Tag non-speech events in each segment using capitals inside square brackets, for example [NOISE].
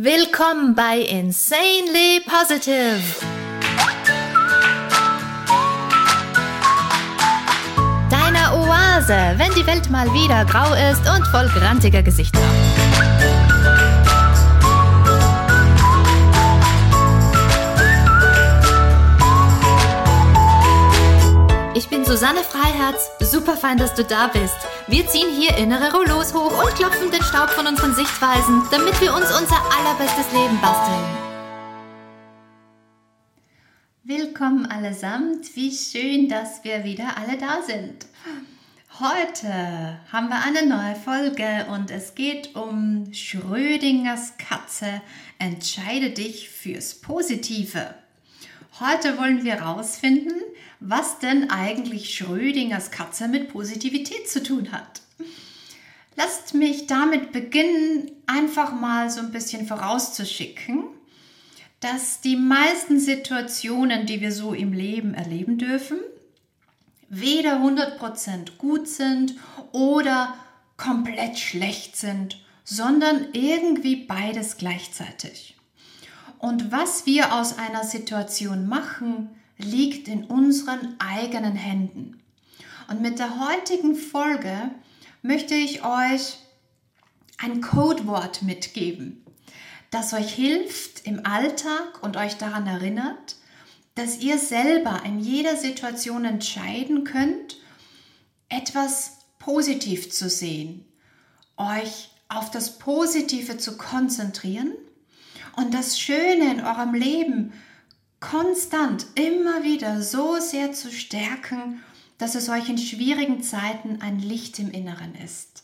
Willkommen bei Insanely Positive. Deiner Oase, wenn die Welt mal wieder grau ist und voll grantiger Gesichter. Ich bin Susanne Freiherz. Super fein, dass du da bist. Wir ziehen hier innere Rollos hoch und klopfen Staub von unseren Sichtweisen, damit wir uns unser allerbestes Leben basteln. Willkommen allesamt. Wie schön, dass wir wieder alle da sind. Heute haben wir eine neue Folge und es geht um Schrödingers Katze. Entscheide dich fürs Positive. Heute wollen wir herausfinden, was denn eigentlich Schrödingers Katze mit Positivität zu tun hat. Lasst mich damit beginnen, einfach mal so ein bisschen vorauszuschicken, dass die meisten Situationen, die wir so im Leben erleben dürfen, weder 100% gut sind oder komplett schlecht sind, sondern irgendwie beides gleichzeitig. Und was wir aus einer Situation machen, liegt in unseren eigenen Händen. Und mit der heutigen Folge möchte ich euch ein Codewort mitgeben, das euch hilft im Alltag und euch daran erinnert, dass ihr selber in jeder Situation entscheiden könnt, etwas positiv zu sehen, euch auf das Positive zu konzentrieren und das Schöne in eurem Leben konstant immer wieder so sehr zu stärken, dass es euch in schwierigen Zeiten ein Licht im Inneren ist.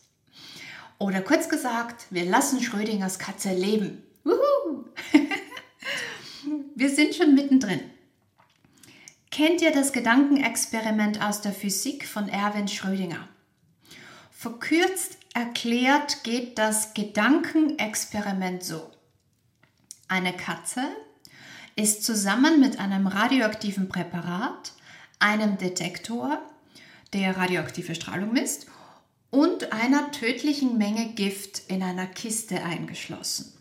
Oder kurz gesagt, wir lassen Schrödingers Katze leben. Wuhu! [LAUGHS] wir sind schon mittendrin. Kennt ihr das Gedankenexperiment aus der Physik von Erwin Schrödinger? Verkürzt erklärt geht das Gedankenexperiment so. Eine Katze ist zusammen mit einem radioaktiven Präparat, einem Detektor, der radioaktive Strahlung misst, und einer tödlichen Menge Gift in einer Kiste eingeschlossen.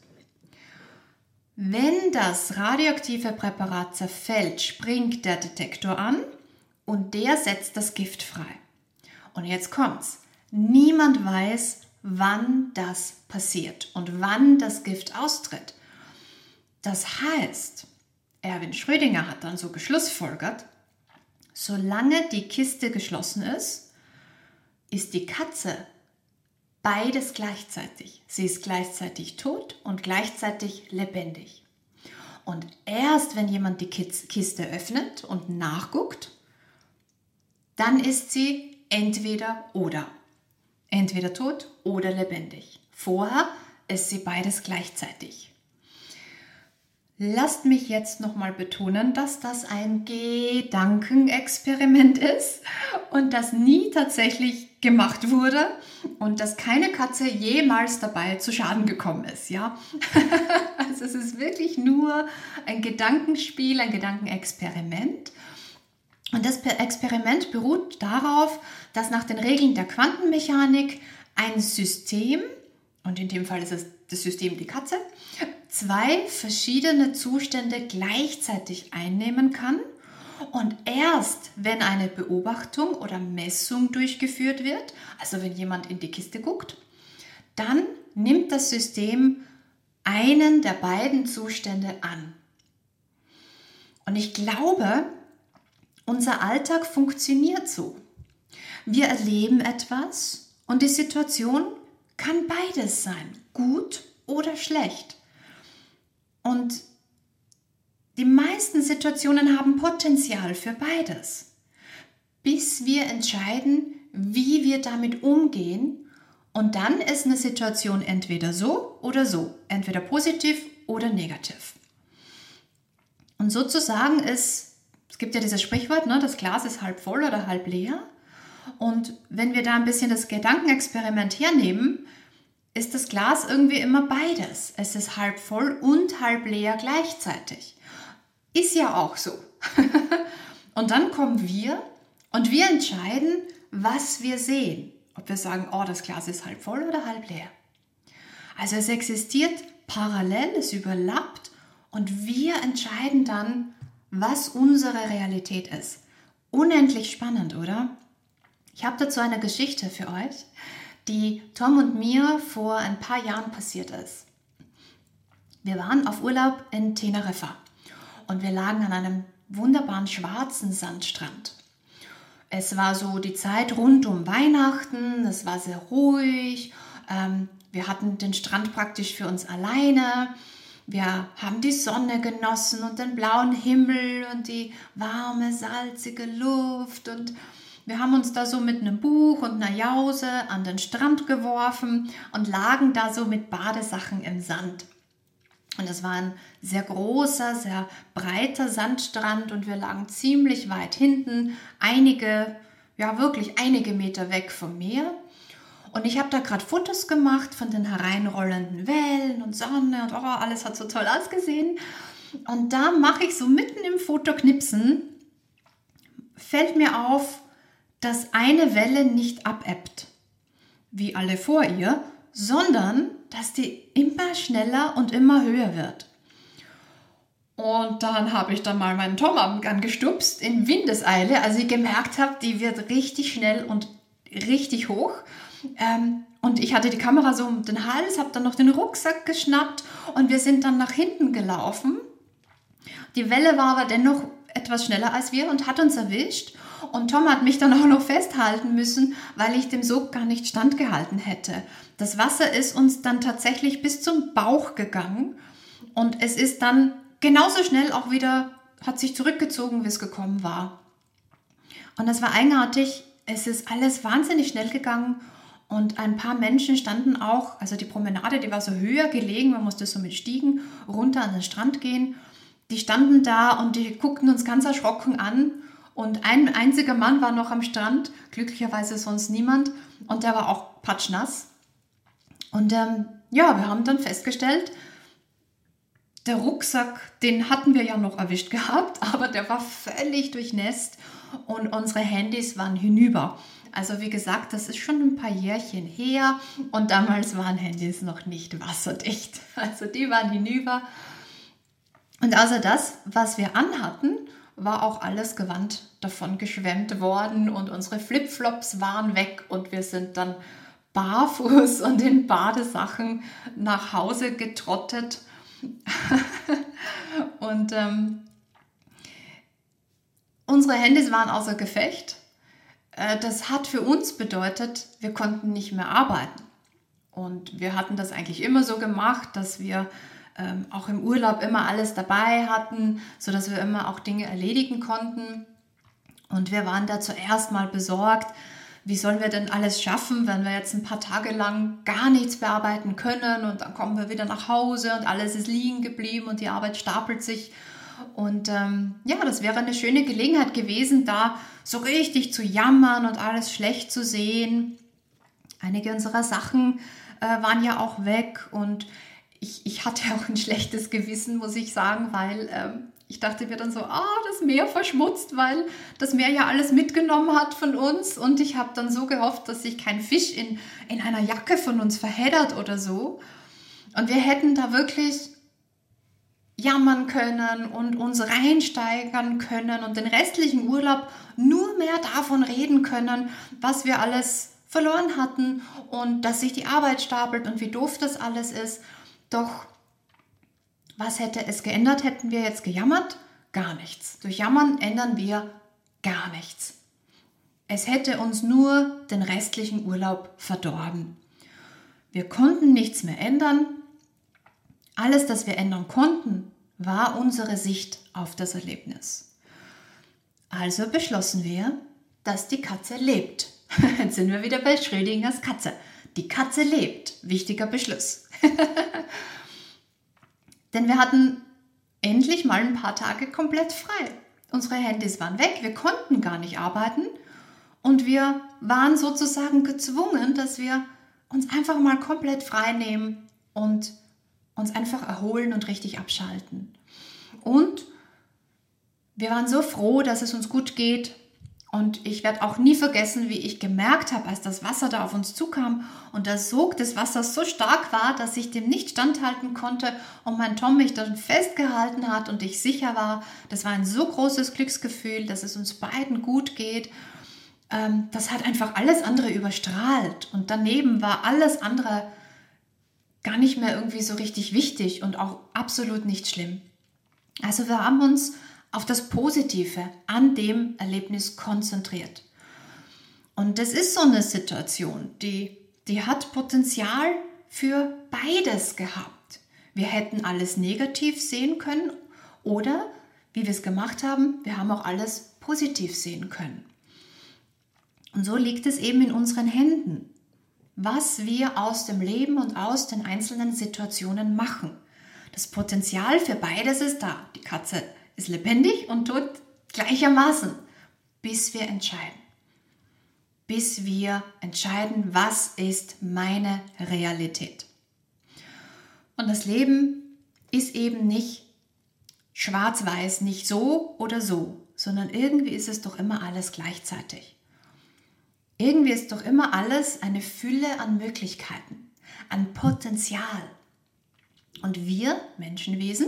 Wenn das radioaktive Präparat zerfällt, springt der Detektor an und der setzt das Gift frei. Und jetzt kommt's. Niemand weiß, wann das passiert und wann das Gift austritt. Das heißt, Erwin Schrödinger hat dann so geschlussfolgert, solange die Kiste geschlossen ist, ist die Katze beides gleichzeitig. Sie ist gleichzeitig tot und gleichzeitig lebendig. Und erst wenn jemand die Kiste öffnet und nachguckt, dann ist sie entweder oder. Entweder tot oder lebendig. Vorher ist sie beides gleichzeitig. Lasst mich jetzt nochmal betonen, dass das ein Gedankenexperiment ist und das nie tatsächlich gemacht wurde und dass keine Katze jemals dabei zu Schaden gekommen ist, ja? [LAUGHS] Also es ist wirklich nur ein Gedankenspiel, ein Gedankenexperiment. Und das Experiment beruht darauf, dass nach den Regeln der Quantenmechanik ein System, und in dem Fall ist es das System die Katze, zwei verschiedene Zustände gleichzeitig einnehmen kann und erst wenn eine Beobachtung oder Messung durchgeführt wird, also wenn jemand in die Kiste guckt, dann nimmt das System einen der beiden Zustände an. Und ich glaube, unser Alltag funktioniert so. Wir erleben etwas und die Situation kann beides sein, gut oder schlecht. Und die meisten Situationen haben Potenzial für beides, bis wir entscheiden, wie wir damit umgehen. Und dann ist eine Situation entweder so oder so, entweder positiv oder negativ. Und sozusagen ist, es gibt ja dieses Sprichwort, ne, das Glas ist halb voll oder halb leer. Und wenn wir da ein bisschen das Gedankenexperiment hernehmen, ist das Glas irgendwie immer beides. Es ist halb voll und halb leer gleichzeitig. Ist ja auch so. [LAUGHS] und dann kommen wir und wir entscheiden, was wir sehen. Ob wir sagen, oh, das Glas ist halb voll oder halb leer. Also es existiert parallel, es überlappt und wir entscheiden dann, was unsere Realität ist. Unendlich spannend, oder? Ich habe dazu eine Geschichte für euch, die Tom und mir vor ein paar Jahren passiert ist. Wir waren auf Urlaub in Teneriffa und wir lagen an einem wunderbaren schwarzen Sandstrand. Es war so die Zeit rund um Weihnachten, es war sehr ruhig, ähm, wir hatten den Strand praktisch für uns alleine, wir haben die Sonne genossen und den blauen Himmel und die warme, salzige Luft und wir haben uns da so mit einem Buch und einer Jause an den Strand geworfen und lagen da so mit Badesachen im Sand. Und es war ein sehr großer, sehr breiter Sandstrand und wir lagen ziemlich weit hinten, einige, ja wirklich einige Meter weg vom Meer. Und ich habe da gerade Fotos gemacht von den hereinrollenden Wellen und Sonne und oh, alles hat so toll ausgesehen. Und da mache ich so mitten im Fotoknipsen, fällt mir auf, dass eine Welle nicht abebbt, wie alle vor ihr, sondern dass die immer schneller und immer höher wird. Und dann habe ich dann mal meinen Tom angestupst in Windeseile, als ich gemerkt habe, die wird richtig schnell und richtig hoch. Ähm, und ich hatte die Kamera so um den Hals, habe dann noch den Rucksack geschnappt und wir sind dann nach hinten gelaufen. Die Welle war aber dennoch etwas schneller als wir und hat uns erwischt. Und Tom hat mich dann auch noch festhalten müssen, weil ich dem Sog gar nicht standgehalten hätte. Das Wasser ist uns dann tatsächlich bis zum Bauch gegangen und es ist dann genauso schnell auch wieder, hat sich zurückgezogen, wie es gekommen war. Und das war eigenartig. Es ist alles wahnsinnig schnell gegangen und ein paar Menschen standen auch, also die Promenade, die war so höher gelegen, man musste so mit Stiegen runter an den Strand gehen. Die standen da und die guckten uns ganz erschrocken an und ein einziger Mann war noch am Strand, glücklicherweise sonst niemand. Und der war auch patschnass. Und ähm, ja, wir haben dann festgestellt, der Rucksack, den hatten wir ja noch erwischt gehabt, [LAUGHS] aber der war völlig durchnässt und unsere Handys waren hinüber. Also wie gesagt, das ist schon ein paar Jährchen her und damals waren Handys noch nicht wasserdicht. [LAUGHS] Also die waren hinüber. Und außer das, was wir anhatten, war auch alles Gewand davon geschwemmt worden und unsere Flipflops waren weg und wir sind dann barfuß und in Badesachen nach Hause getrottet. [LAUGHS] und ähm, unsere Handys waren außer Gefecht. Äh, das hat für uns bedeutet, wir konnten nicht mehr arbeiten. Und wir hatten das eigentlich immer so gemacht, dass wir ähm, auch im Urlaub immer alles dabei hatten, sodass wir immer auch Dinge erledigen konnten. Und wir waren da zuerst mal besorgt, wie sollen wir denn alles schaffen, wenn wir jetzt ein paar Tage lang gar nichts bearbeiten können und dann kommen wir wieder nach Hause und alles ist liegen geblieben und die Arbeit stapelt sich. Und ähm, ja, das wäre eine schöne Gelegenheit gewesen, da so richtig zu jammern und alles schlecht zu sehen. Einige unserer Sachen äh, waren ja auch weg und ich, ich hatte [LAUGHS] auch ein schlechtes Gewissen, muss ich sagen, weil ähm, ich dachte mir dann so, ah, das Meer verschmutzt, weil das Meer ja alles mitgenommen hat von uns. Und ich habe dann so gehofft, dass sich kein Fisch in, in einer Jacke von uns verheddert oder so. Und wir hätten da wirklich jammern können und uns reinsteigern können und den restlichen Urlaub nur mehr davon reden können, was wir alles verloren hatten und dass sich die Arbeit stapelt und wie doof das alles ist. Doch was hätte es geändert? Hätten wir jetzt gejammert? Gar nichts. Durch Jammern ändern wir gar nichts. Es hätte uns nur den restlichen Urlaub verdorben. Wir konnten nichts mehr ändern. Alles, das wir ändern konnten, war unsere Sicht auf das Erlebnis. Also beschlossen wir, dass die Katze lebt. [LAUGHS] Jetzt sind wir wieder bei Schrödingers Katze. Die Katze lebt. Wichtiger Beschluss. [LAUGHS] Denn wir hatten endlich mal ein paar Tage komplett frei. Unsere Handys waren weg, wir konnten gar nicht arbeiten und wir waren sozusagen gezwungen, dass wir uns einfach mal komplett frei nehmen und uns einfach erholen und richtig abschalten. Und wir waren so froh, dass es uns gut geht Und ich werde auch nie vergessen, wie ich gemerkt habe, als das Wasser da auf uns zukam und der Sog des Wassers so stark war, dass ich dem nicht standhalten konnte und mein Tom mich dann festgehalten hat und ich sicher war, das war ein so großes Glücksgefühl, dass es uns beiden gut geht. Ähm, das hat einfach alles andere überstrahlt und daneben war alles andere gar nicht mehr irgendwie so richtig wichtig und auch absolut nicht schlimm. Also wir haben uns auf das Positive an dem Erlebnis konzentriert. Und das ist so eine Situation, die, die hat Potenzial für beides gehabt. Wir hätten alles negativ sehen können oder, wie wir es gemacht haben, wir haben auch alles positiv sehen können. Und so liegt es eben in unseren Händen, was wir aus dem Leben und aus den einzelnen Situationen machen. Das Potenzial für beides ist da. Die Katze ist lebendig und tot gleichermaßen, bis wir entscheiden. Bis wir entscheiden, was ist meine Realität. Und das Leben ist eben nicht schwarz-weiß, nicht so oder so, sondern irgendwie ist es doch immer alles gleichzeitig. Irgendwie ist doch immer alles eine Fülle an Möglichkeiten, an Potenzial. Und wir Menschenwesen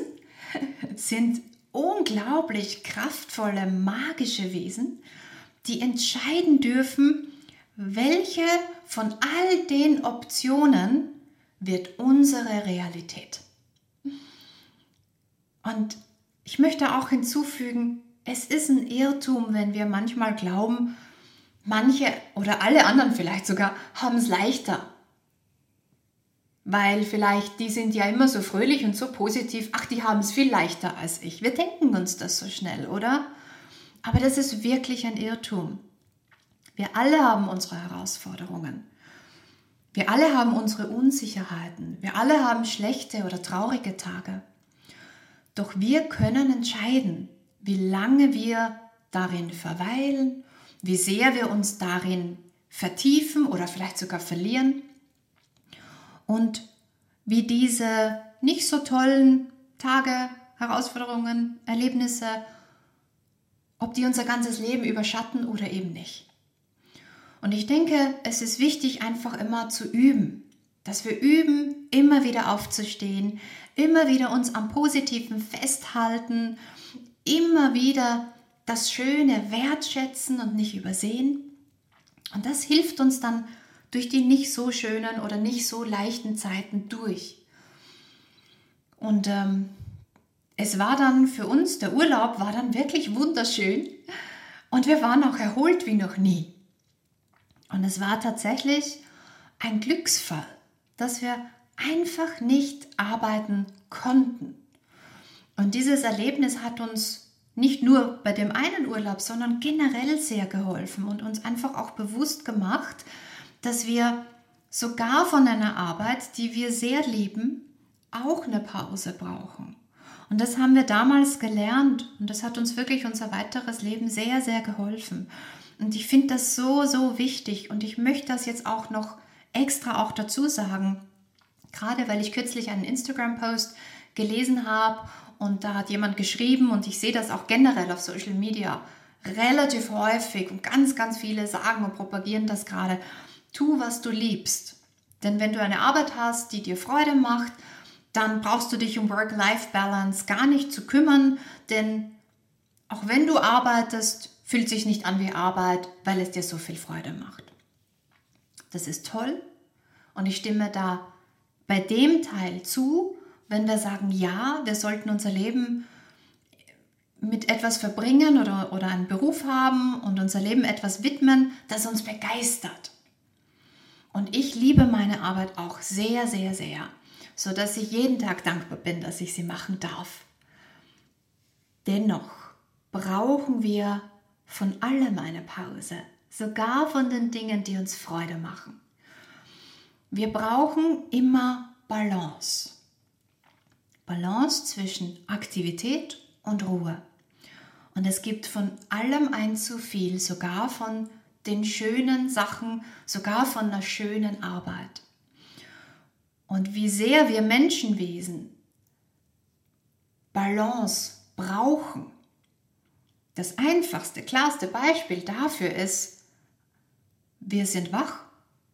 [LAUGHS] sind unglaublich kraftvolle, magische Wesen, die entscheiden dürfen, welche von all den Optionen wird unsere Realität. Und ich möchte auch hinzufügen, es ist ein Irrtum, wenn wir manchmal glauben, manche oder alle anderen vielleicht sogar haben es leichter weil vielleicht die sind ja immer so fröhlich und so positiv, ach, die haben es viel leichter als ich. Wir denken uns das so schnell, oder? Aber das ist wirklich ein Irrtum. Wir alle haben unsere Herausforderungen. Wir alle haben unsere Unsicherheiten. Wir alle haben schlechte oder traurige Tage. Doch wir können entscheiden, wie lange wir darin verweilen, wie sehr wir uns darin vertiefen oder vielleicht sogar verlieren und wie diese nicht so tollen Tage, Herausforderungen, Erlebnisse, ob die unser ganzes Leben überschatten oder eben nicht. Und ich denke, es ist wichtig, einfach immer zu üben, dass wir üben, immer wieder aufzustehen, immer wieder uns am Positiven festhalten, immer wieder das Schöne wertschätzen und nicht übersehen. Und das hilft uns dann durch die nicht so schönen oder nicht so leichten Zeiten durch. Und ähm, es war dann für uns, der Urlaub war dann wirklich wunderschön und wir waren auch erholt wie noch nie. Und es war tatsächlich ein Glücksfall, dass wir einfach nicht arbeiten konnten. Und dieses Erlebnis hat uns nicht nur bei dem einen Urlaub, sondern generell sehr geholfen und uns einfach auch bewusst gemacht, dass wir sogar von einer Arbeit, die wir sehr lieben, auch eine Pause brauchen. Und das haben wir damals gelernt und das hat uns wirklich unser weiteres Leben sehr, sehr geholfen. Und ich finde das so, so wichtig und ich möchte das jetzt auch noch extra auch dazu sagen, gerade weil ich kürzlich einen Instagram-Post gelesen habe und da hat jemand geschrieben und ich sehe das auch generell auf Social Media relativ häufig und ganz, ganz viele sagen und propagieren das gerade. Tu, was du liebst. Denn wenn du eine Arbeit hast, die dir Freude macht, dann brauchst du dich um Work-Life-Balance gar nicht zu kümmern, denn auch wenn du arbeitest, fühlt sich nicht an wie Arbeit, weil es dir so viel Freude macht. Das ist toll und ich stimme da bei dem Teil zu, wenn wir sagen, ja, wir sollten unser Leben mit etwas verbringen oder, oder einen Beruf haben und unser Leben etwas widmen, das uns begeistert. Und ich liebe meine Arbeit auch sehr, sehr, sehr, so dass ich jeden Tag dankbar bin, dass ich sie machen darf. Dennoch brauchen wir von allem eine Pause, sogar von den Dingen, die uns Freude machen. Wir brauchen immer Balance. Balance zwischen Aktivität und Ruhe. Und es gibt von allem ein zu viel, sogar von den schönen Sachen, sogar von einer schönen Arbeit. Und wie sehr wir Menschenwesen Balance brauchen. Das einfachste, klarste Beispiel dafür ist, wir sind wach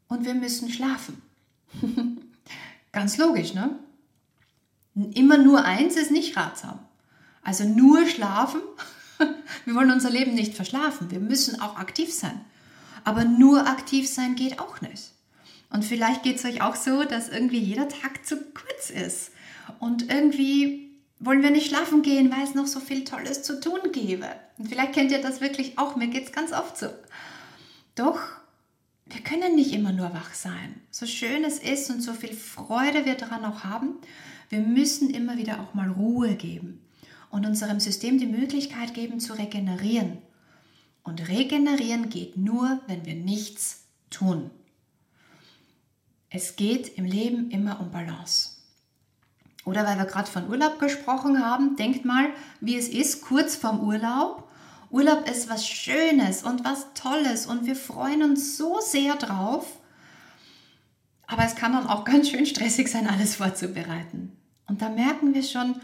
und wir müssen schlafen. [LAUGHS] Ganz logisch, ne? Immer nur eins ist nicht ratsam. Also nur schlafen. [LAUGHS] Wir wollen unser Leben nicht verschlafen. Wir müssen auch aktiv sein. Aber nur aktiv sein geht auch nicht. Und vielleicht geht es euch auch so, dass irgendwie jeder Tag zu kurz ist. Und irgendwie wollen wir nicht schlafen gehen, weil es noch so viel Tolles zu tun gäbe. Und vielleicht kennt ihr das wirklich auch. Mir geht es ganz oft so. Doch wir können nicht immer nur wach sein. So schön es ist und so viel Freude wir daran auch haben, wir müssen immer wieder auch mal Ruhe geben und unserem System die Möglichkeit geben zu regenerieren. Und regenerieren geht nur, wenn wir nichts tun. Es geht im Leben immer um Balance. Oder weil wir gerade von Urlaub gesprochen haben, denkt mal, wie es ist kurz vorm Urlaub Urlaub ist was Schönes und was Tolles und wir freuen uns so sehr drauf. Aber es kann dann auch ganz schön stressig sein, alles vorzubereiten. Und da merken wir schon,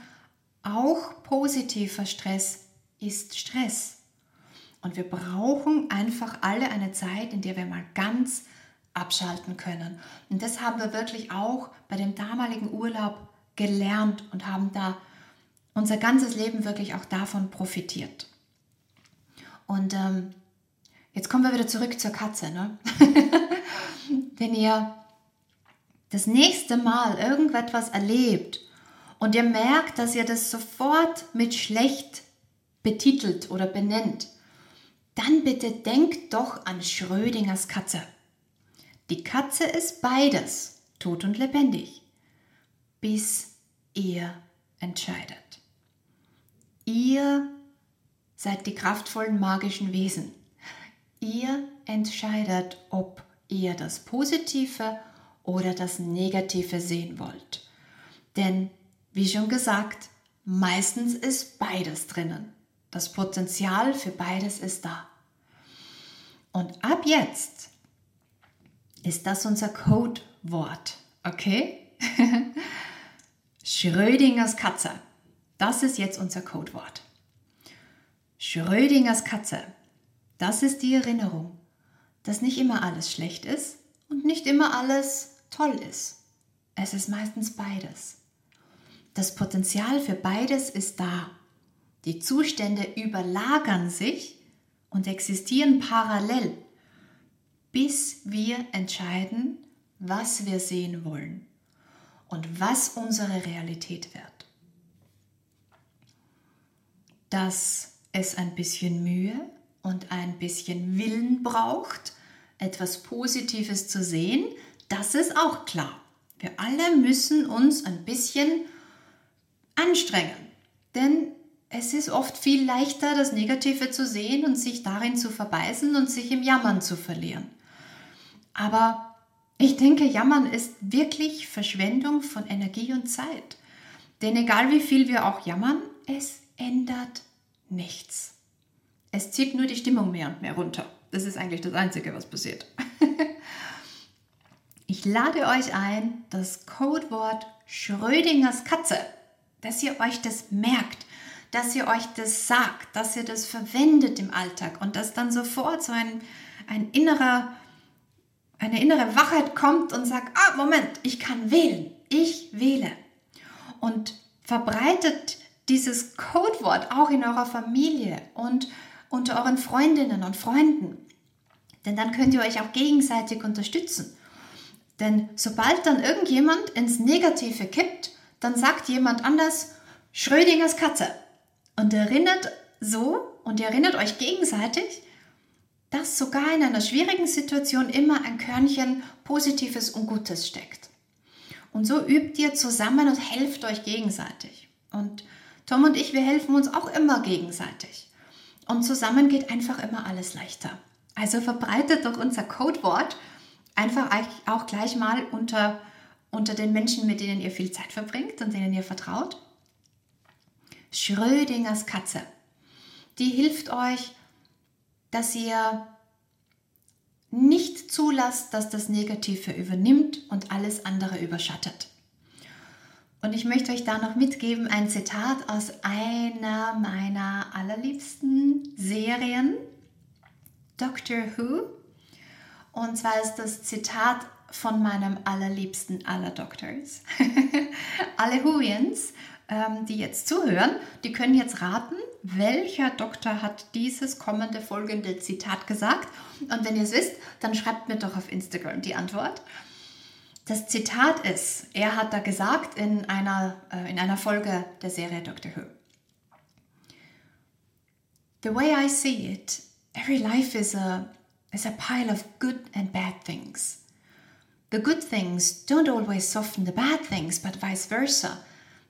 auch positiver Stress ist Stress. Und wir brauchen einfach alle eine Zeit, in der wir mal ganz abschalten können. Und das haben wir wirklich auch bei dem damaligen Urlaub gelernt und haben da unser ganzes Leben wirklich auch davon profitiert. Und ähm, jetzt kommen wir wieder zurück zur Katze. Ne? [LAUGHS] Wenn ihr das nächste Mal irgendetwas erlebt und ihr merkt, dass ihr das sofort mit schlecht betitelt oder benennt, dann bitte denkt doch an Schrödingers Katze. Die Katze ist beides, tot und lebendig, bis ihr entscheidet. Ihr seid die kraftvollen magischen Wesen. Ihr entscheidet, ob ihr das Positive oder das Negative sehen wollt. Denn, wie schon gesagt, meistens ist beides drinnen. Das Potenzial für beides ist da. Und ab jetzt ist das unser Codewort, okay? [LAUGHS] Schrödingers Katze. Das ist jetzt unser Codewort. Schrödingers Katze. Das ist die Erinnerung, dass nicht immer alles schlecht ist und nicht immer alles toll ist. Es ist meistens beides. Das Potenzial für beides ist da. Die Zustände überlagern sich und existieren parallel, bis wir entscheiden, was wir sehen wollen und was unsere Realität wird. Das es ein bisschen Mühe und ein bisschen Willen braucht, etwas Positives zu sehen, das ist auch klar. Wir alle müssen uns ein bisschen anstrengen, denn es ist oft viel leichter, das Negative zu sehen und sich darin zu verbeißen und sich im Jammern zu verlieren. Aber ich denke, Jammern ist wirklich Verschwendung von Energie und Zeit. Denn egal wie viel wir auch jammern, es ändert nichts. Es zieht nur die Stimmung mehr und mehr runter. Das ist eigentlich das Einzige, was passiert. [LAUGHS] ich lade euch ein, das Codewort Schrödingers Katze, dass ihr euch das merkt, dass ihr euch das sagt, dass ihr das verwendet im Alltag und dass dann sofort so ein, ein innerer, eine innere Wachheit kommt und sagt, ah, Moment, ich kann wählen, ich wähle. Und verbreitet dieses Codewort auch in eurer Familie und unter euren Freundinnen und Freunden. Denn dann könnt ihr euch auch gegenseitig unterstützen. Denn sobald dann irgendjemand ins Negative kippt, dann sagt jemand anders Schrödingers Katze und erinnert so und ihr erinnert euch gegenseitig, dass sogar in einer schwierigen Situation immer ein Körnchen Positives und Gutes steckt. Und so übt ihr zusammen und helft euch gegenseitig. Und Tom und ich, wir helfen uns auch immer gegenseitig. Und zusammen geht einfach immer alles leichter. Also verbreitet doch unser Codewort einfach auch gleich mal unter, unter den Menschen, mit denen ihr viel Zeit verbringt und denen ihr vertraut. Schrödingers Katze. Die hilft euch, dass ihr nicht zulasst, dass das Negative übernimmt und alles andere überschattet. Und ich möchte euch da noch mitgeben ein Zitat aus einer meiner allerliebsten Serien, Doctor Who. Und zwar ist das Zitat von meinem allerliebsten aller Doctors. [LAUGHS] Alle Whoians, die jetzt zuhören, die können jetzt raten, welcher Doktor hat dieses kommende folgende Zitat gesagt. Und wenn ihr es wisst, dann schreibt mir doch auf Instagram die Antwort. Das Zitat ist, er hat da gesagt in einer, äh, in einer Folge der Serie Doctor Who. The way I see it, every life is a, is a pile of good and bad things. The good things don't always soften the bad things, but vice versa.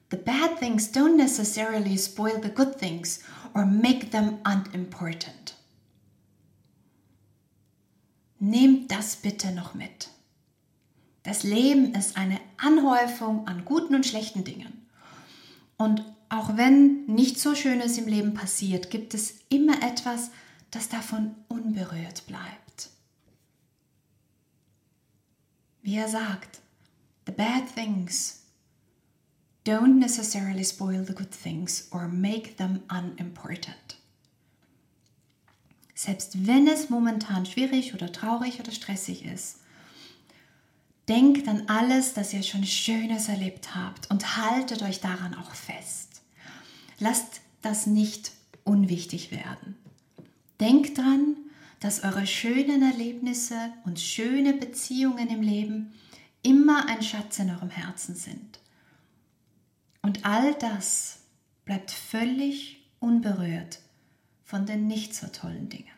The bad things don't necessarily spoil the good things or make them unimportant. Nehmt das bitte noch mit. Das Leben ist eine Anhäufung an guten und schlechten Dingen. Und auch wenn nicht so Schönes im Leben passiert, gibt es immer etwas, das davon unberührt bleibt. Wie er sagt, the bad things don't necessarily spoil the good things or make them unimportant. Selbst wenn es momentan schwierig oder traurig oder stressig ist, Denkt an alles, das ihr schon Schönes erlebt habt und haltet euch daran auch fest. Lasst das nicht unwichtig werden. Denkt dran, dass eure schönen Erlebnisse und schöne Beziehungen im Leben immer ein Schatz in eurem Herzen sind. Und all das bleibt völlig unberührt von den nicht so tollen Dingen.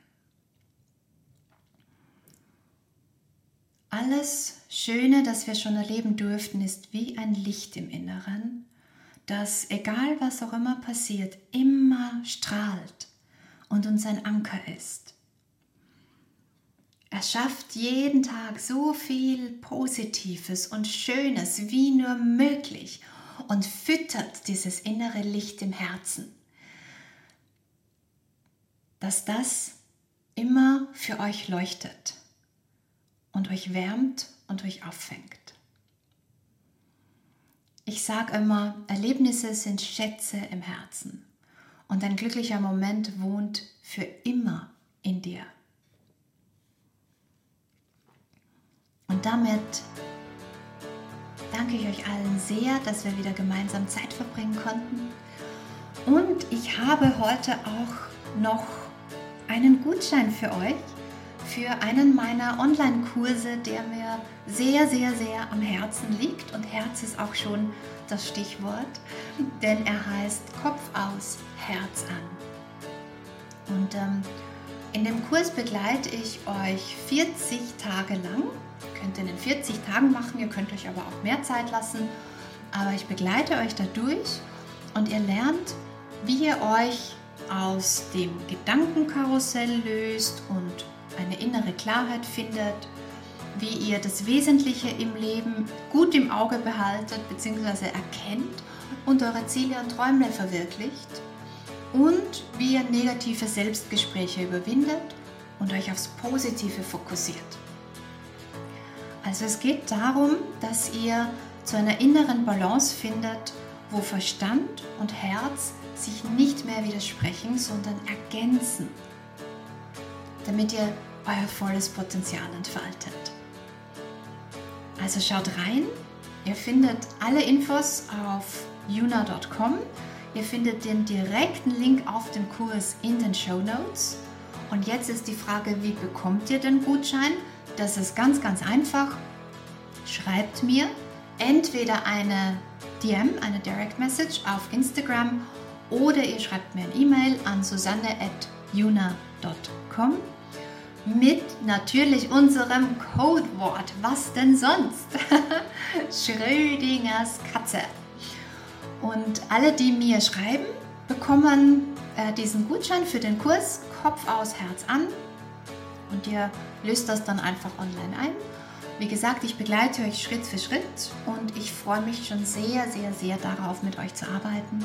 Alles Schöne, das wir schon erleben durften, ist wie ein Licht im Inneren, das, egal was auch immer passiert, immer strahlt und uns ein Anker ist. Er schafft jeden Tag so viel Positives und Schönes wie nur möglich und füttert dieses innere Licht im Herzen, dass das immer für euch leuchtet und euch wärmt und euch auffängt. Ich sage immer, Erlebnisse sind Schätze im Herzen und ein glücklicher Moment wohnt für immer in dir. Und damit danke ich euch allen sehr, dass wir wieder gemeinsam Zeit verbringen konnten. Und ich habe heute auch noch einen Gutschein für euch für einen meiner Online-Kurse, der mir sehr, sehr, sehr am Herzen liegt. Und Herz ist auch schon das Stichwort, denn er heißt Kopf aus, Herz an. Und ähm, in dem Kurs begleite ich euch 40 Tage lang. Ihr könnt ihn in 40 Tagen machen, ihr könnt euch aber auch mehr Zeit lassen. Aber ich begleite euch dadurch und ihr lernt, wie ihr euch aus dem Gedankenkarussell löst und eine innere Klarheit findet, wie ihr das Wesentliche im Leben gut im Auge behaltet bzw. erkennt und eure Ziele und Träume verwirklicht und wie ihr negative Selbstgespräche überwindet und euch aufs Positive fokussiert. Also es geht darum, dass ihr zu einer inneren Balance findet, wo Verstand und Herz sich nicht mehr widersprechen, sondern ergänzen, damit ihr euer volles Potenzial entfaltet. Also schaut rein. Ihr findet alle Infos auf yuna.com. Ihr findet den direkten Link auf den Kurs in den Show Notes. Und jetzt ist die Frage, wie bekommt ihr den Gutschein? Das ist ganz, ganz einfach. Schreibt mir entweder eine DM, eine Direct Message auf Instagram oder ihr schreibt mir ein E-Mail an susanne.juna.com mit natürlich unserem Codewort. Was denn sonst? [LAUGHS] Schrödingers Katze. Und alle, die mir schreiben, bekommen äh, diesen Gutschein für den Kurs Kopf aus, Herz an. Und ihr löst das dann einfach online ein. Wie gesagt, ich begleite euch Schritt für Schritt und ich freue mich schon sehr, sehr, sehr darauf, mit euch zu arbeiten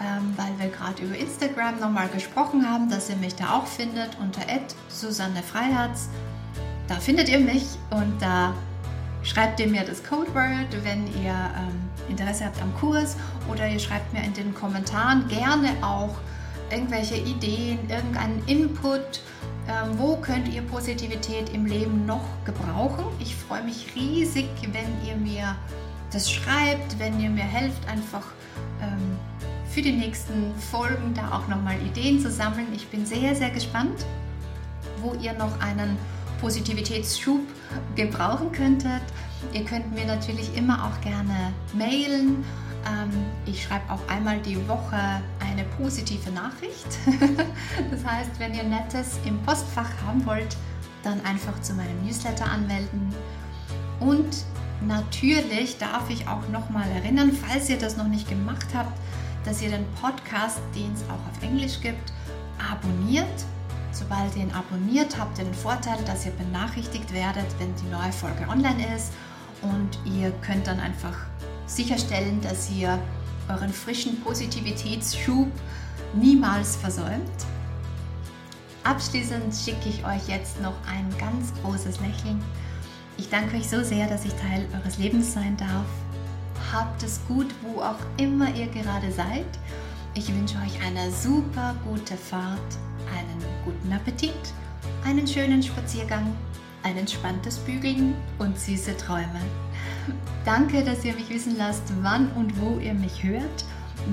ähm, weil wir gerade über Instagram nochmal gesprochen haben, dass ihr mich da auch findet unter Susanne Freiherz. Da findet ihr mich und da schreibt ihr mir das Codewort, wenn ihr ähm, Interesse habt am Kurs oder ihr schreibt mir in den Kommentaren gerne auch irgendwelche Ideen, irgendeinen Input. Ähm, wo könnt ihr Positivität im Leben noch gebrauchen? Ich freue mich riesig, wenn ihr mir das schreibt, wenn ihr mir helft, einfach ähm, für die nächsten Folgen da auch nochmal Ideen zu sammeln. Ich bin sehr, sehr gespannt, wo ihr noch einen Positivitätsschub gebrauchen könntet. Ihr könnt mir natürlich immer auch gerne mailen. Ähm, ich schreibe auch einmal die Woche eine positive Nachricht. [LAUGHS] das heißt, wenn ihr Nettes im Postfach haben wollt, dann einfach zu meinem Newsletter anmelden. Und natürlich darf ich auch nochmal erinnern, falls ihr das noch nicht gemacht habt, dass ihr den Podcast, den es auch auf Englisch gibt, abonniert. Sobald ihr ihn abonniert habt, ihr den Vorteil, dass ihr benachrichtigt werdet, wenn die neue Folge online ist. Und ihr könnt dann einfach sicherstellen, dass ihr euren frischen Positivitätsschub niemals versäumt. Abschließend schicke ich euch jetzt noch ein ganz großes Lächeln. Ich danke euch so sehr, dass ich Teil eures Lebens sein darf. Habt es gut, wo auch immer ihr gerade seid. Ich wünsche euch eine super gute Fahrt, einen guten Appetit, einen schönen Spaziergang, ein entspanntes Bügeln und süße Träume. [LAUGHS] Danke, dass ihr mich wissen lasst, wann und wo ihr mich hört.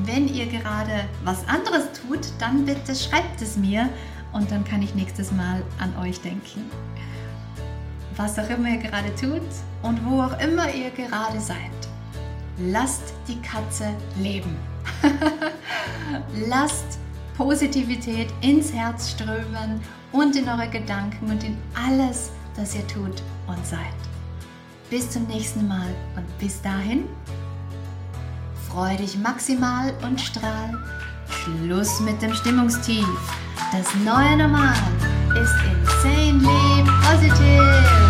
Wenn ihr gerade was anderes tut, dann bitte schreibt es mir und dann kann ich nächstes Mal an euch denken. Was auch immer ihr gerade tut und wo auch immer ihr gerade seid, lasst die Katze leben. [LAUGHS] lasst Positivität ins Herz strömen und in eure Gedanken und in alles, das ihr tut und seid. Bis zum nächsten Mal und bis dahin, freu dich maximal und strahl. Schluss mit dem Stimmungstief. Das neue Normal ist insanely positive.